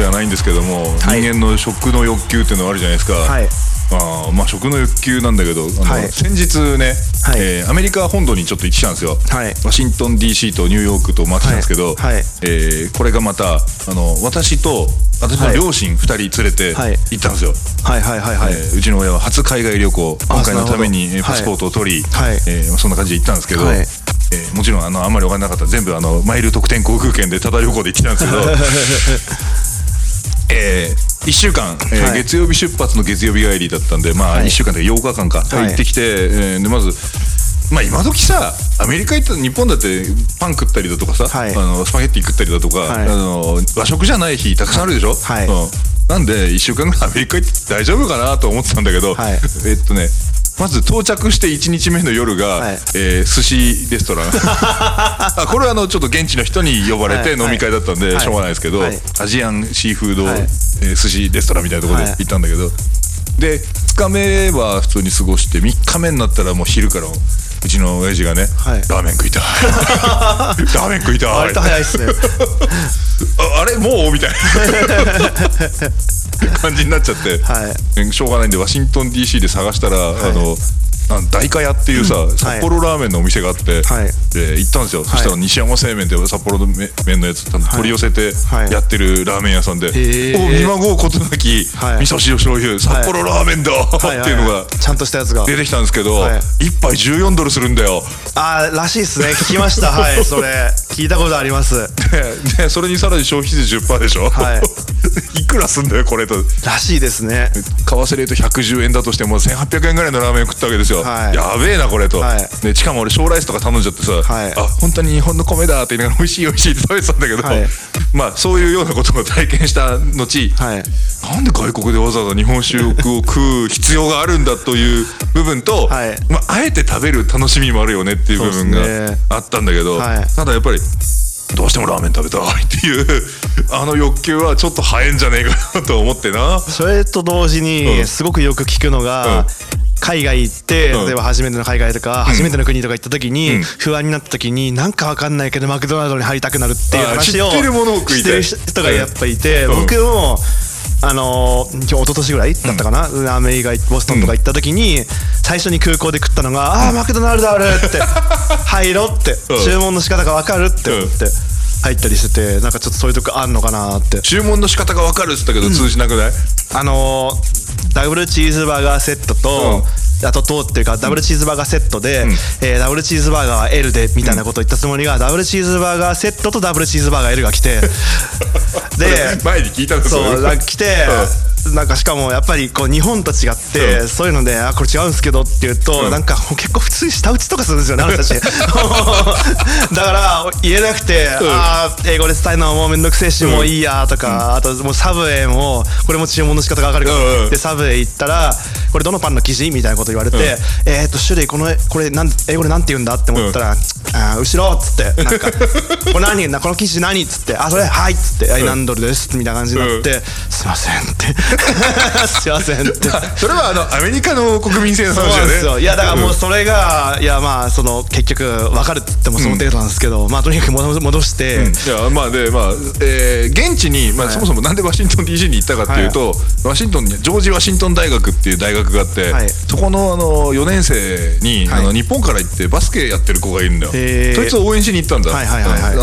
ではないんですけども、はい。人間の食の欲求っていうのがあるじゃないですか、はい。あーまあ食の欲求なんだけどあの、はい。先日ね、はい。えーアメリカ本土にちょっと行ってきたんですよ、はい。ワシントン DC とニューヨークと回ってきたんですけど、はい。はい。えーこれがまたあの私と私の両親2人連れてはい。行ったんですよ、はいはいはいはい。えーうちの親は初海外旅行今回のためにパスポートを取り、はい。えーまあそんな感じで行ったんですけど、はい。えーもちろんあのあんまりお金なかったら全部あのマイル特典航空券でただ旅行で行ってきたんですけど え1週間、えーはい。月曜日出発の月曜日帰りだったんでまあはい。1週間で8日間か、はい。行ってきて、えーでまずまあ今時さアメリカ行ったら日本だってパン食ったりだとかさ、はい。あのスパゲッティ食ったりだとか、はい。あの和食じゃない日たくさんあるでしょ、はい。うん。なんで1週間ぐらいアメリカ行って大丈夫かなと思ってたんだけど、はい。えっとねまず到着して1日目の夜が、はい。えー寿司レストラン。あこれはあのちょっと現地の人に呼ばれてはい。飲み会だったんではい。しょうがないですけど、はい。アジアンシーフード、はい。えー寿司レストランみたいなところではい。行ったんだけど、で2日目は普通に過ごして3日目になったらもう昼からうちの親父がね、はい。ラーメン食いたい。ラーメン食いたい。割と早いっすね。ああれ？もう？みたいな。感じになっちゃって、はい。えしょうがないんでワシントン DC で探したら、あの大化屋っていうさ、札幌ラーメンのお店があって、はい。で行ったんですよ、そしたら西山製麺って札幌のめ麺のやつ取り寄せてはい。やってるラーメン屋さんで、お見まごうことなき、はい。味噌汁醤油札幌ラーメンだ、はい。っていうのがちゃんとしたやつが。出てきたんですけど、はい。一杯14ドルするんだよ。あーらしいっすね。聞きました。はいそれ聞いたことあります。ででそれにさらに消費税10%でしょ、、はい。くらすんだよこれと。らしいですね。為替レート110円だとしても1800円ぐらいのラーメンを食ったわけですよ、はい。やべえなこれと、はい。でしかも俺小ライスとか頼んじゃってさ、はい。あ本当に日本の米だって言いながら美味しい美味しいって食べてたんだけど、はい。まあそういうようなことを体験した後、はい。なんで外国でわざわざ日本酒を食う必要があるんだという部分と、はい。まあ、あえて食べる楽しみもあるよねっていう部分そうですね。があったんだけど、はい。ただやっぱりどうしてもラーメン食べたいっていうあの欲求はちょっと早いんじゃねえかなと思ってな。それと同時うん。にすごくよく聞くのが、うん。海外行ってうん。例えば初めての海外とか初めての国とか行った時にうん。不安になった時になんかわかんないけどマクドナルドに入りたくなるっていう話をあ知ってるものを食いたい。知ってる人がやっぱいてうん。僕もあのー今日一昨年ぐらいだったかな、アメリカボストンとか行った時に最初に空港で食ったのが「ああマクドナルドある!」って 「入ろ」って。うん。注文の仕方がわかるって思って入ったりしててなんかちょっとそういうとこあんのかなって。注文の仕方が分かるっつったけど通じなくない、あのーダブルチーズバーガーセットと、あととっていうかダブルチーズバーガーセットで、えーダブルチーズバーガーは L でみたいなことを言ったつもりが、ダブルチーズバーガーセットとダブルチーズバーガー L が来て で前に聞いたんですそう来て、なんかしかもやっぱりこう日本と違って、うん。そういうので「あこれ違うんですけど」って言うと、うん。なんか結構普通に舌打ちとかするんですよねあの人たち。だから言えなくて、あー英語で伝えるのはもうめんどくせえし、もういいやとか、あともうサブウェイもこれも注文の仕方が分かるから、でサブウェイ行ったらこれどのパンの生地みたいなこと言われて、えーっと種類このこれなん英語でなんて言うんだって思ったら「あー後ろ」っつってなんか「これ何？なこの生地何?」っつって「あそれ？はい」っつって「はい何ドルです」みたいな感じになって「すいません」って「すいません」。それはあのアメリカの国民性のそう話だよね。なんですよ。いやだからもうそれが、いやまあその結局分かるって言ってもその程度なんですけど、まあとにかく戻戻して、いやまあでまあ、えー現地に、まあ、はい。そもそもなんでワシントン DC に行ったかっていうと、ワシントンにジョージ・ワシントン大学っていう大学があって、はい。そこのあの4年生に、はい。あの日本から行ってバスケやってる子がいるんだよ。そいつを応援しに行ったんだ、あ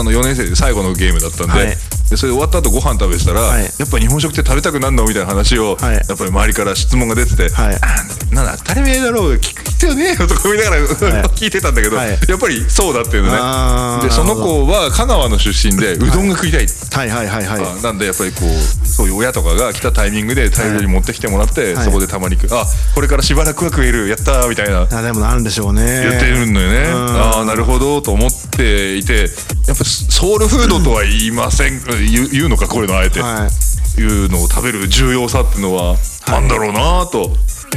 の4年生で最後のゲームだったんで,、はいでそれ終わった後ご飯食べてたら、はい。やっぱ日本食って食べたくなるのみたいな話を、はい。やっぱり周りから質問が出てて、はい。あなんだ当たり前だろう聞く必要ねえよとか思いながら、聞いてたんだけど、はい。やっぱりそうだっていうのね。でその子は香川の出身でうどんが食いたい、はいはいはいはい、あなんでやっぱりこうそういう親とかが来たタイミングで大量に持ってきてもらって、はい。そこでたまにあこれからしばらくは食える。やったーみたいな。あでもなんでしょうね。言ってるのよね、うん。ああなるほどと思っていてやっぱソウルフードとは言いません、言う言うのかこういうのあえて、はい。いうのを食べる重要さっていうのはなんだろうなと、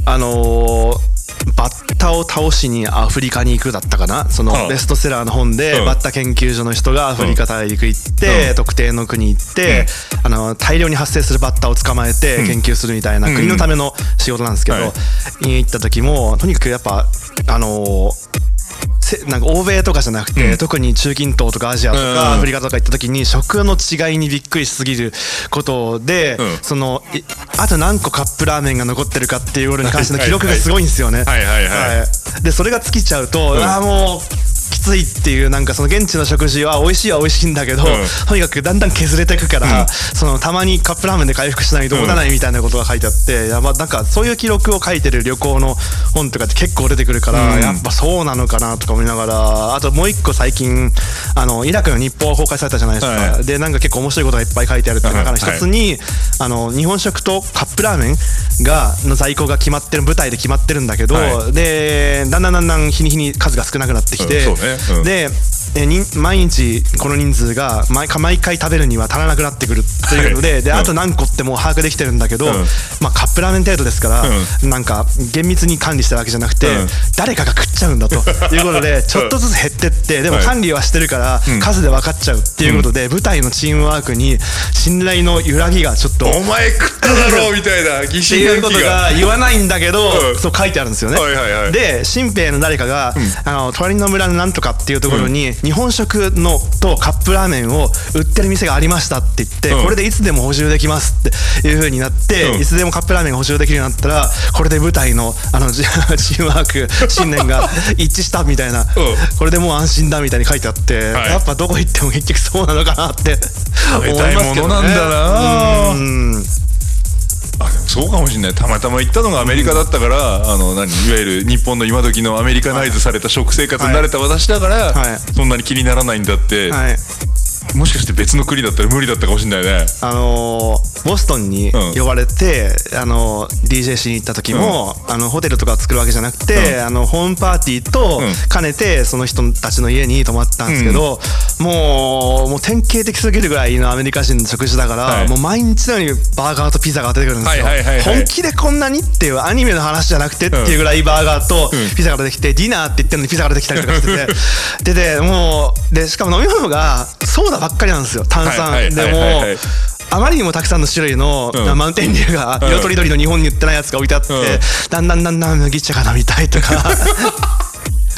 あのーバッタを倒しにアフリカに行くだったかな。そのはあベストセラーの本で、うん。バッタ研究所の人がアフリカ大陸行って、うん。特定の国行って、あの大量に発生するバッタを捕まえて研究するみたいな国のための仕事なんですけど、はい。に行った時もとにかくやっぱあのーせなんか欧米とかじゃなくて、特に中近東とかアジアとうんかアフリカとか行った時に食の違いにびっくりしすぎることで、うん。そのいあと何個カップラーメンが残ってるかっていうことに関しての記録がすごいんですよね。はいはいはい。でそれが尽きちゃうと、ん。ああもうきついっていうなんかその現地の食事は美味しいは美味しいんだけど、ん。とにかくだんだん削れていくから、そのたまにカップラーメンで回復しないと持たないみたいなことが書いてあって、いやまあなんかそういう記録を書いてる旅行の本とかって結構出てくるから、うん。やっぱそうなのかなとか思いながらあともう一個最近あのイラクの日報が公開されたじゃないですか、はいでなんか結構面白いことがいっぱい書いてあるっていう中の一つに、あの日本食とカップラーメンがの在庫が決まってる舞台で決まってるんだけど、はでだんだんだんだん日に日に数が少なくなってきて、うんね。うん。でえに毎日この人数が毎か毎回食べるには足らなくなってくるっていうので,、ではいうん。あと何個ってもう把握できてるんだけど、うん。まあ、カップラーメン程度ですから、なんか厳密に管理してるわけじゃなくて、うん。誰かが食っちゃうんだと いうことでちょっとずつ減ってってでもはい。管理はしてるから数で分かっちゃうっていうことで、舞台のチームワークに信頼の揺らぎがちょっと。お前食っただろうみたいな疑って心いうことがが言わないんだけど、うん。そう書いてあるんですよね。はいはいはい。で新兵の誰かが、あの隣の村のなんとかっていうところに、日本食のとカップラーメンを売ってる店がありましたって言って、うん。これでいつでも補充できますっていう風になって、うん。いつでもカップラーメンが補充できるようになったらこれで舞台のあのチチームワーク信念が一致したみたいな、これでもう安心だみたいに書いてあって、はい。やっぱどこ行っても結局そうなのかなって思いますけどね。ものなんだな。うんそうかもしれない。たまたま行ったのがアメリカだったから、あの何いわゆる日本の今時のアメリカナイズされた食生活に慣れた私だから、はい。そんなに気にならないんだって、はい。もしかして別の国だったら無理だったかもしれないね。あのーボストンにうん。呼ばれて、あのー DJ しに行った時も、あのホテルとかを作るわけじゃなくて、あのホームパーティーとうん。兼ねてその人たちの家に泊まったんですけど、もうもう典型的すぎるぐらいのアメリカ人の食事だから、はい。もう毎日のようにバーガーとピザが出てくるんですよ、本気でこんなにっていうアニメの話じゃなくてっていうぐらいバーガーとピザが出てきて、ディナーって言ってるのにピザが出てきたりとかしてて。ででもうでしかも飲み物がソーダばっかりなんですよ。炭酸、でもあまりにもたくさんの種類の、うん。マウンテンデューがうん。色とりどりの日本に売ってないやつが置いてあって、うん。だんだんだんだん麦茶が飲みたいとか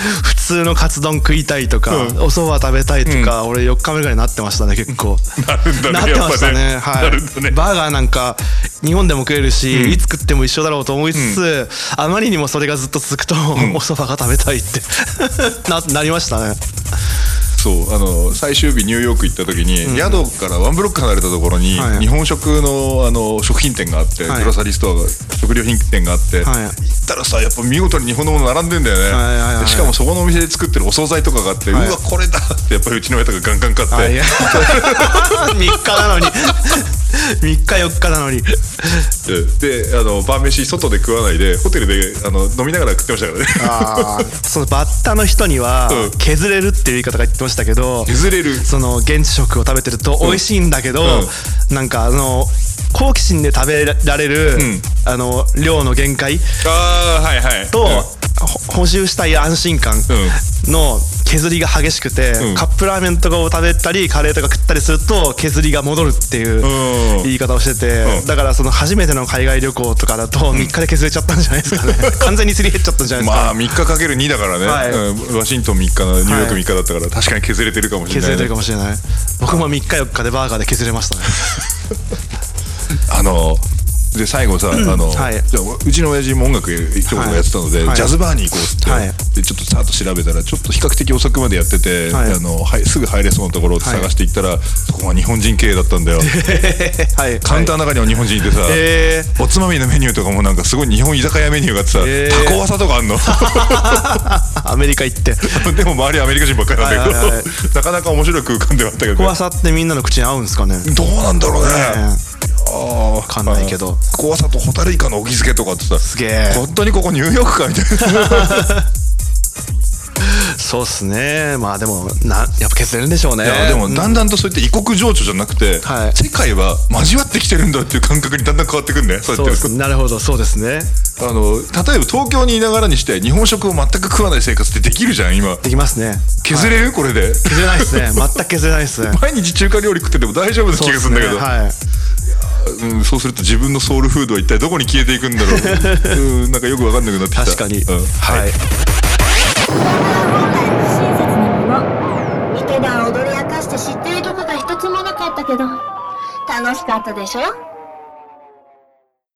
普通のカツ丼食いたいとか、うん。お蕎麦食べたいとか、俺4日目ぐらいになってましたね結構。なるんだねなってましたね。やっぱはい。ね。バーガーなんか日本でも食えるし、いつ食っても一緒だろうと思いつつ、あまりにもそれがずっと続くと、お蕎麦が食べたいって ななりましたねそうあの最終日ニューヨーク行った時に、宿からワンブロック離れたところに、はい日本食のあの食品店があって、はい。グロサリーストアが食料品店があって、はい。行ったらさやっぱ見事に日本のもの並んでんだよね、はいはいはいでしかもそこのお店で作ってるお惣菜とかがあって、はい。うわこれだってやっぱりうちの親とかガンガン買って、あいや。3日なのに。3日4日なのに。でであの晩飯外で食わないでホテルであの飲みながら食ってましたからね。あーそのバッタの人にはうん。削れるっていう言い方が言ってましたけど削れる。その現地食を食べてると美味しいんだけど、なんかあの好奇心で食べられる、ん。あの量の限界ああはいはい。と、うん。ほ補充したい安心感の削りが激しくて、うん。カップラーメンとかを食べたりカレーとか食ったりすると削りが戻るっていううん。言い方をしてて、うん。だからその初めての海外旅行とかだと3日で削れちゃったんじゃないですかね。完全にすり減っちゃったんじゃないですか、まあ3日かける2だからね、はい。うん。ワシントン3日のニューヨーク3日だったから、確かに削れてるかもしれない、削れてるかもしれない。僕も3日4日でバーガーで削れましたね。あので最後さ、あのはい。じゃあうちの親父も音楽ちょこちょこやってたので、はい。ジャズバーに行こうって、はい。でちょっとさーっと調べたらちょっと比較的遅くまでやってて、はい。あのはい、すぐ入れそうなところを探していったら、そこが日本人経営だったんだよ はい。カウンターの中には日本人いてさ、えおつまみのメニューとかもなんかすごい日本居酒屋メニューがあってさ、へー。タコワサとかあんの？アメリカ行って。でも周りはアメリカ人ばっかりなんだけど、なかなか面白い空間ではあったけど、怖さってみんなの口に合うんですかね？どうなんだろうね。ねああ分かんないけど。怖さとホタルイカの沖漬けとかってさすげえ。本当にここニューヨークかみたいな。そうっすね。まあでもなやっぱ削れるんでしょうね。いやでもだんだんとそうやって異国情緒じゃなくて、はい。世界は交わってきてるんだっていう感覚にだんだん変わってくんね？そうやってるなるほどそうですね。とあの例えば東京にいながらにして日本食を全く食わない生活ってできるじゃん今。できますね。削れる、これで。削れないですね。全く削れないですね。毎日中華料理食ってても大丈夫な気がするんだけど。ね。はいうん、そうすると自分のソウルフードは一体どこに消えていくんだろう、うん、なんかよく分かんなくなってきた。確かに、うん、はい、はい、今回の親切なもの一晩踊り明かして知ってるとこが一つもなかったけど楽しかったでしょ？